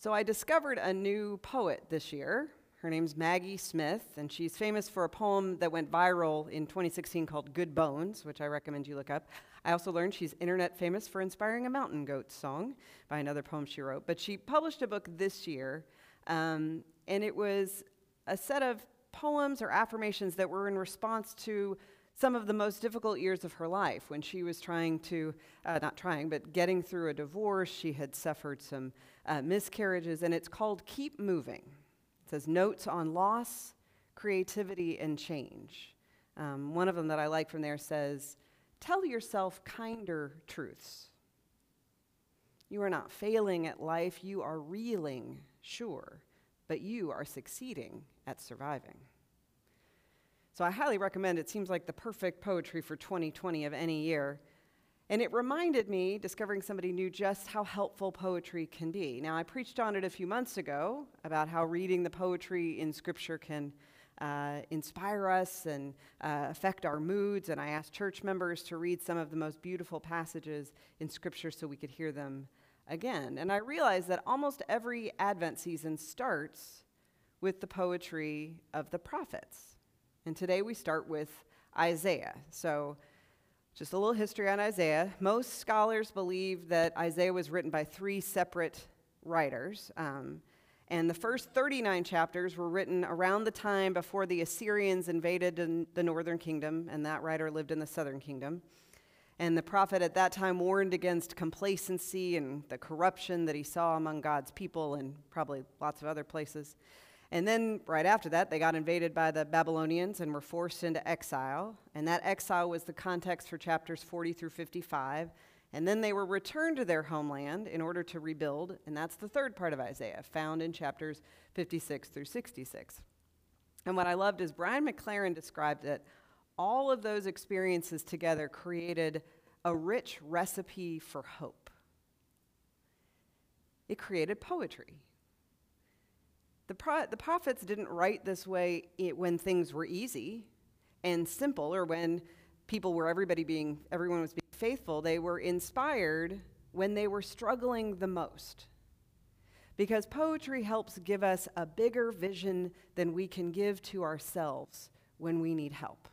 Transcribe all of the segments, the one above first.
So I discovered a new poet this year. Her name's Maggie Smith, and she's famous for a poem that went viral in 2016 called Good Bones, which I recommend you look up. I also learned she's internet famous for inspiring a mountain goat song by another poem she wrote. But she published a book this year, um, and it was a set of poems or affirmations that were in response to some of the most difficult years of her life when she was trying to, uh, not trying, but getting through a divorce. She had suffered some uh, miscarriages, and it's called Keep Moving. It says notes on loss, creativity, and change. Um, one of them that I like from there says, Tell yourself kinder truths. You are not failing at life, you are reeling, sure, but you are succeeding at surviving. So I highly recommend it. Seems like the perfect poetry for 2020 of any year. And it reminded me, discovering somebody new, just how helpful poetry can be. Now, I preached on it a few months ago about how reading the poetry in Scripture can uh, inspire us and uh, affect our moods. And I asked church members to read some of the most beautiful passages in Scripture so we could hear them again. And I realized that almost every Advent season starts with the poetry of the prophets. And today we start with Isaiah. So, just a little history on Isaiah. Most scholars believe that Isaiah was written by three separate writers. Um, and the first 39 chapters were written around the time before the Assyrians invaded the northern kingdom, and that writer lived in the southern kingdom. And the prophet at that time warned against complacency and the corruption that he saw among God's people and probably lots of other places. And then, right after that, they got invaded by the Babylonians and were forced into exile. And that exile was the context for chapters 40 through 55. And then they were returned to their homeland in order to rebuild. And that's the third part of Isaiah, found in chapters 56 through 66. And what I loved is Brian McLaren described it. all of those experiences together created a rich recipe for hope. It created poetry. The, pro- the prophets didn't write this way when things were easy and simple or when people were everybody being everyone was being faithful. They were inspired when they were struggling the most. Because poetry helps give us a bigger vision than we can give to ourselves when we need help.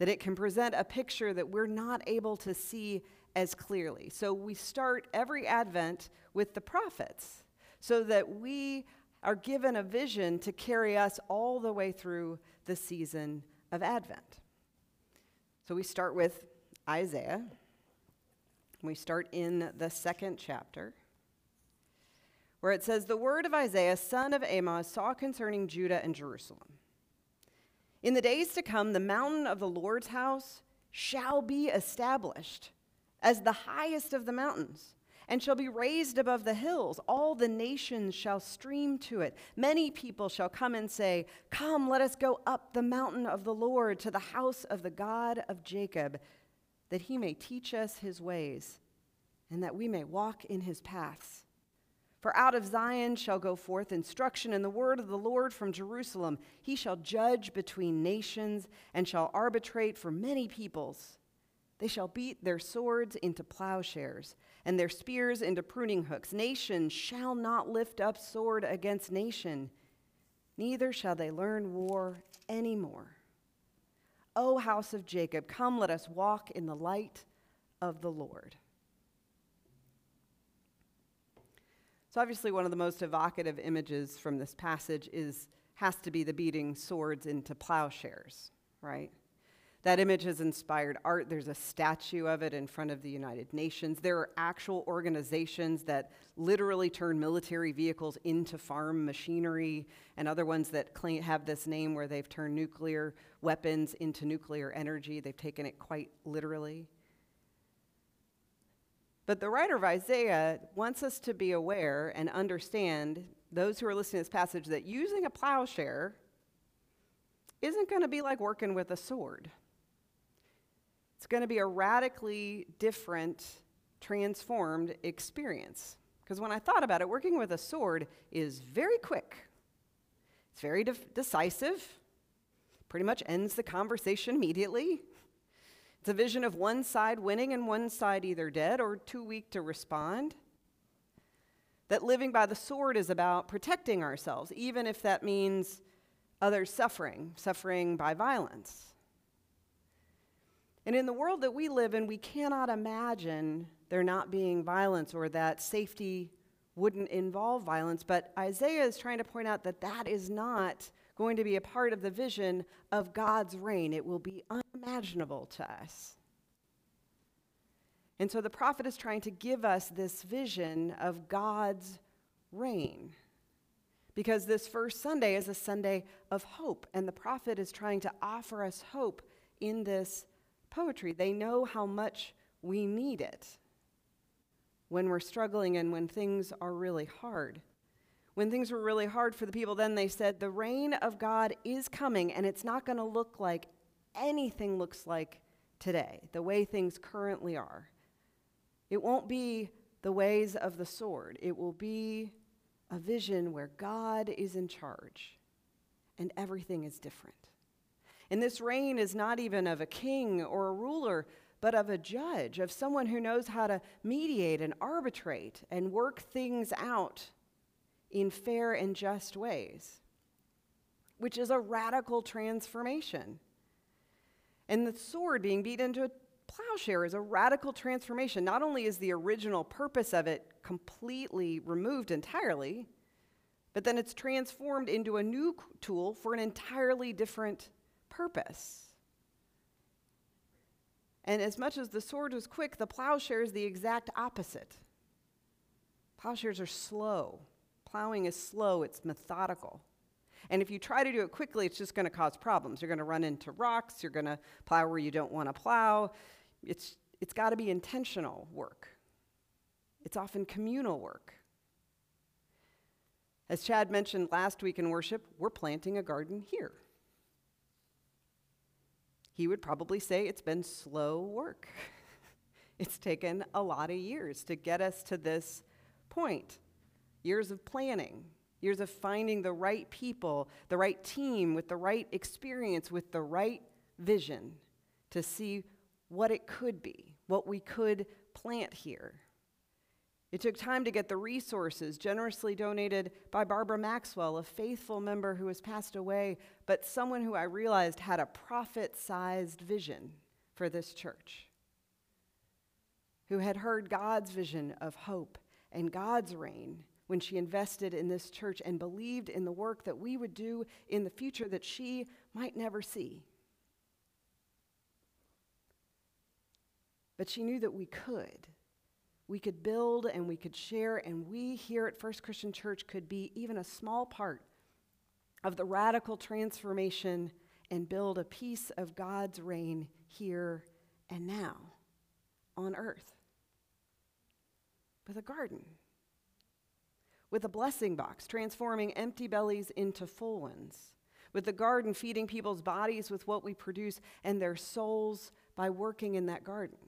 That it can present a picture that we're not able to see as clearly. So we start every advent with the prophets so that we are given a vision to carry us all the way through the season of Advent. So we start with Isaiah. We start in the second chapter, where it says, The word of Isaiah, son of Amos, saw concerning Judah and Jerusalem. In the days to come, the mountain of the Lord's house shall be established as the highest of the mountains and shall be raised above the hills. All the nations shall stream to it. Many people shall come and say, Come, let us go up the mountain of the Lord to the house of the God of Jacob, that he may teach us his ways, and that we may walk in his paths. For out of Zion shall go forth instruction and the word of the Lord from Jerusalem. He shall judge between nations and shall arbitrate for many peoples. They shall beat their swords into plowshares and their spears into pruning hooks. Nation shall not lift up sword against nation, neither shall they learn war anymore. O house of Jacob, come, let us walk in the light of the Lord. So, obviously, one of the most evocative images from this passage is, has to be the beating swords into plowshares, right? That image has inspired art. There's a statue of it in front of the United Nations. There are actual organizations that literally turn military vehicles into farm machinery, and other ones that claim, have this name where they've turned nuclear weapons into nuclear energy. They've taken it quite literally. But the writer of Isaiah wants us to be aware and understand, those who are listening to this passage, that using a plowshare isn't going to be like working with a sword. It's going to be a radically different, transformed experience. Because when I thought about it, working with a sword is very quick, it's very de- decisive, pretty much ends the conversation immediately. It's a vision of one side winning and one side either dead or too weak to respond. That living by the sword is about protecting ourselves, even if that means others suffering, suffering by violence. And in the world that we live in, we cannot imagine there not being violence or that safety wouldn't involve violence. But Isaiah is trying to point out that that is not going to be a part of the vision of God's reign. It will be unimaginable to us. And so the prophet is trying to give us this vision of God's reign. Because this first Sunday is a Sunday of hope, and the prophet is trying to offer us hope in this poetry. They know how much we need it when we're struggling and when things are really hard. When things were really hard for the people, then they said, The reign of God is coming, and it's not going to look like anything looks like today, the way things currently are. It won't be the ways of the sword, it will be a vision where God is in charge and everything is different. And this reign is not even of a king or a ruler, but of a judge, of someone who knows how to mediate and arbitrate and work things out in fair and just ways, which is a radical transformation. And the sword being beat into a plowshare is a radical transformation. Not only is the original purpose of it completely removed entirely, but then it's transformed into a new tool for an entirely different purpose. And as much as the sword was quick, the plowshare is the exact opposite. Plowshares are slow. Plowing is slow, it's methodical. And if you try to do it quickly, it's just going to cause problems. You're going to run into rocks, you're going to plow where you don't want to plow. It's, it's got to be intentional work, it's often communal work. As Chad mentioned last week in worship, we're planting a garden here he would probably say it's been slow work. it's taken a lot of years to get us to this point years of planning, years of finding the right people, the right team with the right experience, with the right vision to see what it could be, what we could plant here. It took time to get the resources generously donated by Barbara Maxwell, a faithful member who has passed away, but someone who I realized had a prophet sized vision for this church, who had heard God's vision of hope and God's reign when she invested in this church and believed in the work that we would do in the future that she might never see. But she knew that we could we could build and we could share, and we here at First Christian Church could be even a small part of the radical transformation and build a piece of God's reign here and now on earth. With a garden, with a blessing box, transforming empty bellies into full ones, with the garden feeding people's bodies with what we produce and their souls by working in that garden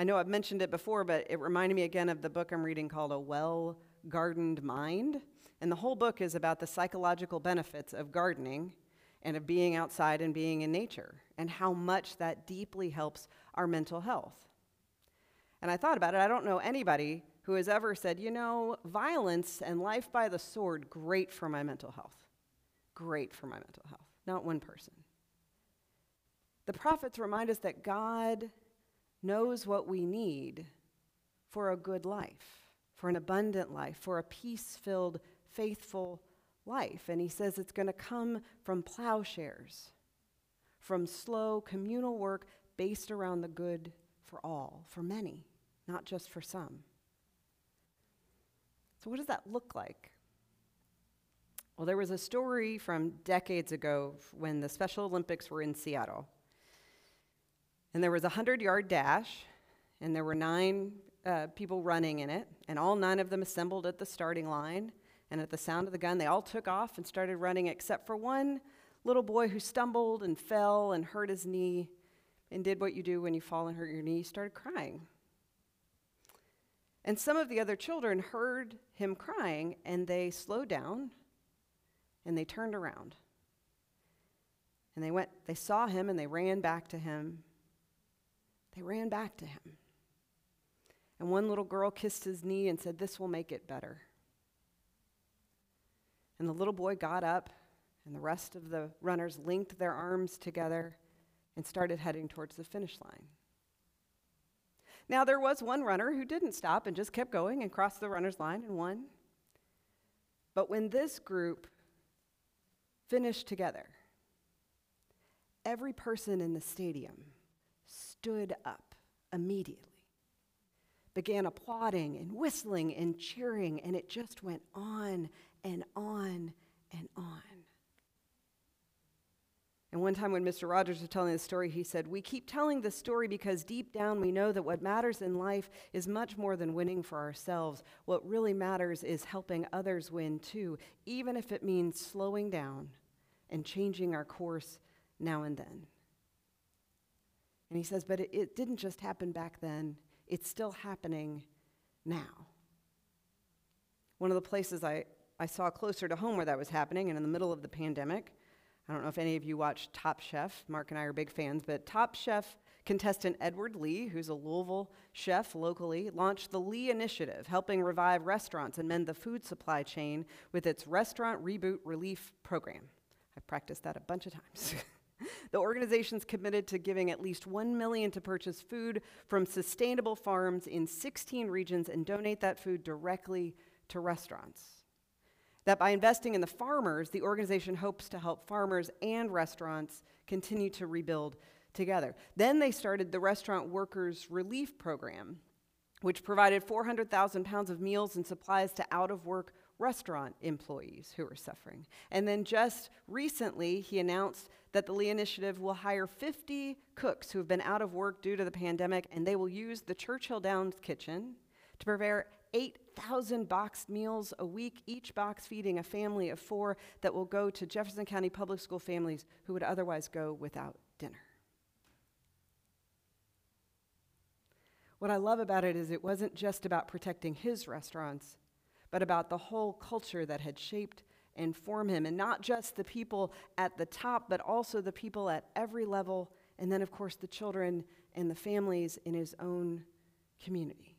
I know I've mentioned it before, but it reminded me again of the book I'm reading called A Well Gardened Mind. And the whole book is about the psychological benefits of gardening and of being outside and being in nature, and how much that deeply helps our mental health. And I thought about it. I don't know anybody who has ever said, you know, violence and life by the sword, great for my mental health. Great for my mental health. Not one person. The prophets remind us that God knows what we need for a good life, for an abundant life, for a peace filled, faithful life. And he says it's going to come from plowshares, from slow communal work based around the good for all, for many, not just for some. So, what does that look like? Well, there was a story from decades ago when the Special Olympics were in Seattle. And there was a 100 yard dash, and there were nine uh, people running in it, and all nine of them assembled at the starting line. And at the sound of the gun, they all took off and started running, except for one little boy who stumbled and fell and hurt his knee and did what you do when you fall and hurt your knee, started crying. And some of the other children heard him crying and they slowed down and they turned around. And they went, they saw him and they ran back to him they ran back to him. And one little girl kissed his knee and said, This will make it better. And the little boy got up, and the rest of the runners linked their arms together and started heading towards the finish line. Now, there was one runner who didn't stop and just kept going and crossed the runner's line and won. But when this group finished together, every person in the stadium stood up immediately, began applauding and whistling and cheering, and it just went on and on and on. And one time when Mr. Rogers was telling the story, he said, We keep telling the story because deep down we know that what matters in life is much more than winning for ourselves. What really matters is helping others win too, even if it means slowing down and changing our course now and then. And he says, But it, it didn't just happen back then, it's still happening now. One of the places I, I saw closer to home where that was happening, and in the middle of the pandemic, I don't know if any of you watch Top Chef. Mark and I are big fans, but Top Chef contestant Edward Lee, who's a Louisville chef locally, launched the Lee Initiative, helping revive restaurants and mend the food supply chain with its Restaurant Reboot Relief Program. I've practiced that a bunch of times. the organization's committed to giving at least 1 million to purchase food from sustainable farms in 16 regions and donate that food directly to restaurants that by investing in the farmers, the organization hopes to help farmers and restaurants continue to rebuild together. Then they started the Restaurant Workers Relief Program, which provided 400,000 pounds of meals and supplies to out of work restaurant employees who were suffering. And then just recently, he announced that the Lee Initiative will hire 50 cooks who have been out of work due to the pandemic, and they will use the Churchill Downs kitchen to prepare 8,000 boxed meals a week, each box feeding a family of four that will go to Jefferson County public school families who would otherwise go without dinner. What I love about it is it wasn't just about protecting his restaurants, but about the whole culture that had shaped and formed him, and not just the people at the top, but also the people at every level, and then, of course, the children and the families in his own community.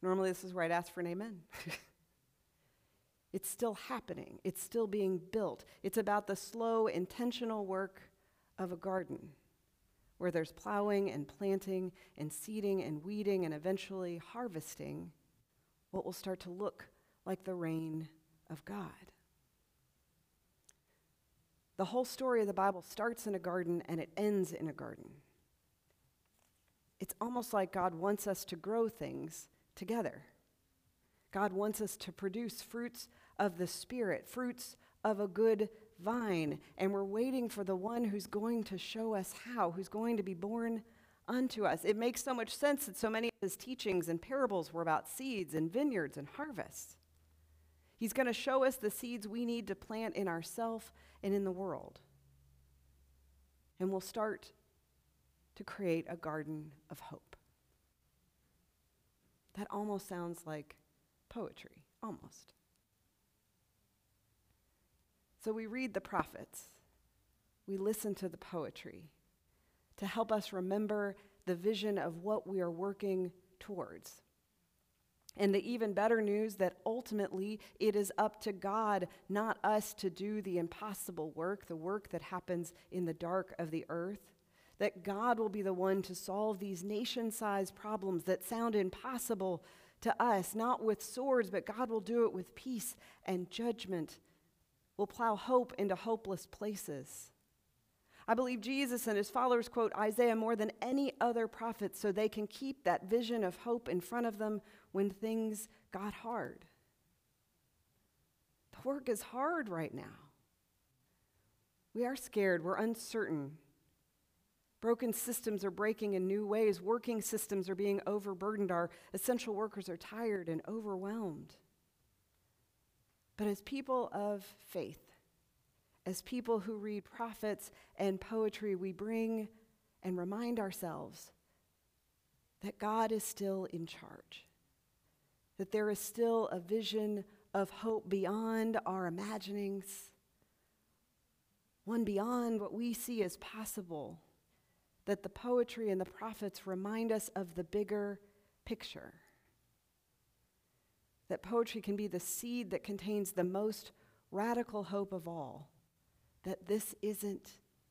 Normally, this is where I'd ask for an amen. it's still happening, it's still being built. It's about the slow, intentional work of a garden where there's plowing and planting and seeding and weeding and eventually harvesting what will start to look like the reign of God. The whole story of the Bible starts in a garden and it ends in a garden. It's almost like God wants us to grow things together. God wants us to produce fruits of the Spirit, fruits of a good vine, and we're waiting for the one who's going to show us how, who's going to be born unto us. It makes so much sense that so many of his teachings and parables were about seeds and vineyards and harvests. He's going to show us the seeds we need to plant in ourselves and in the world. And we'll start to create a garden of hope. That almost sounds like poetry, almost. So we read the prophets, we listen to the poetry to help us remember the vision of what we are working towards. And the even better news that ultimately it is up to God, not us, to do the impossible work, the work that happens in the dark of the earth that God will be the one to solve these nation sized problems that sound impossible to us, not with swords, but God will do it with peace and judgment. Will plow hope into hopeless places. I believe Jesus and his followers quote Isaiah more than any other prophet so they can keep that vision of hope in front of them when things got hard. The work is hard right now. We are scared, we're uncertain. Broken systems are breaking in new ways. Working systems are being overburdened. Our essential workers are tired and overwhelmed. But as people of faith, as people who read prophets and poetry, we bring and remind ourselves that God is still in charge, that there is still a vision of hope beyond our imaginings, one beyond what we see as possible that the poetry and the prophets remind us of the bigger picture. That poetry can be the seed that contains the most radical hope of all that this isn't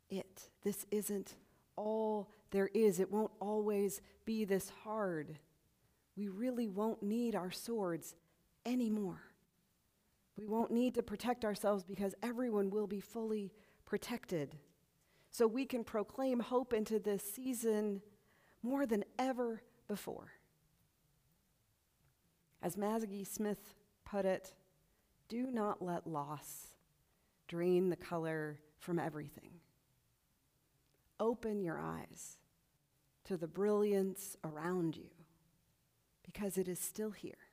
it. This isn't all there is. It won't always be this hard. We really won't need our swords anymore. We won't need to protect ourselves because everyone will be fully protected. So we can proclaim hope into this season more than ever before. As Maggie Smith put it, do not let loss drain the color from everything. Open your eyes to the brilliance around you because it is still here.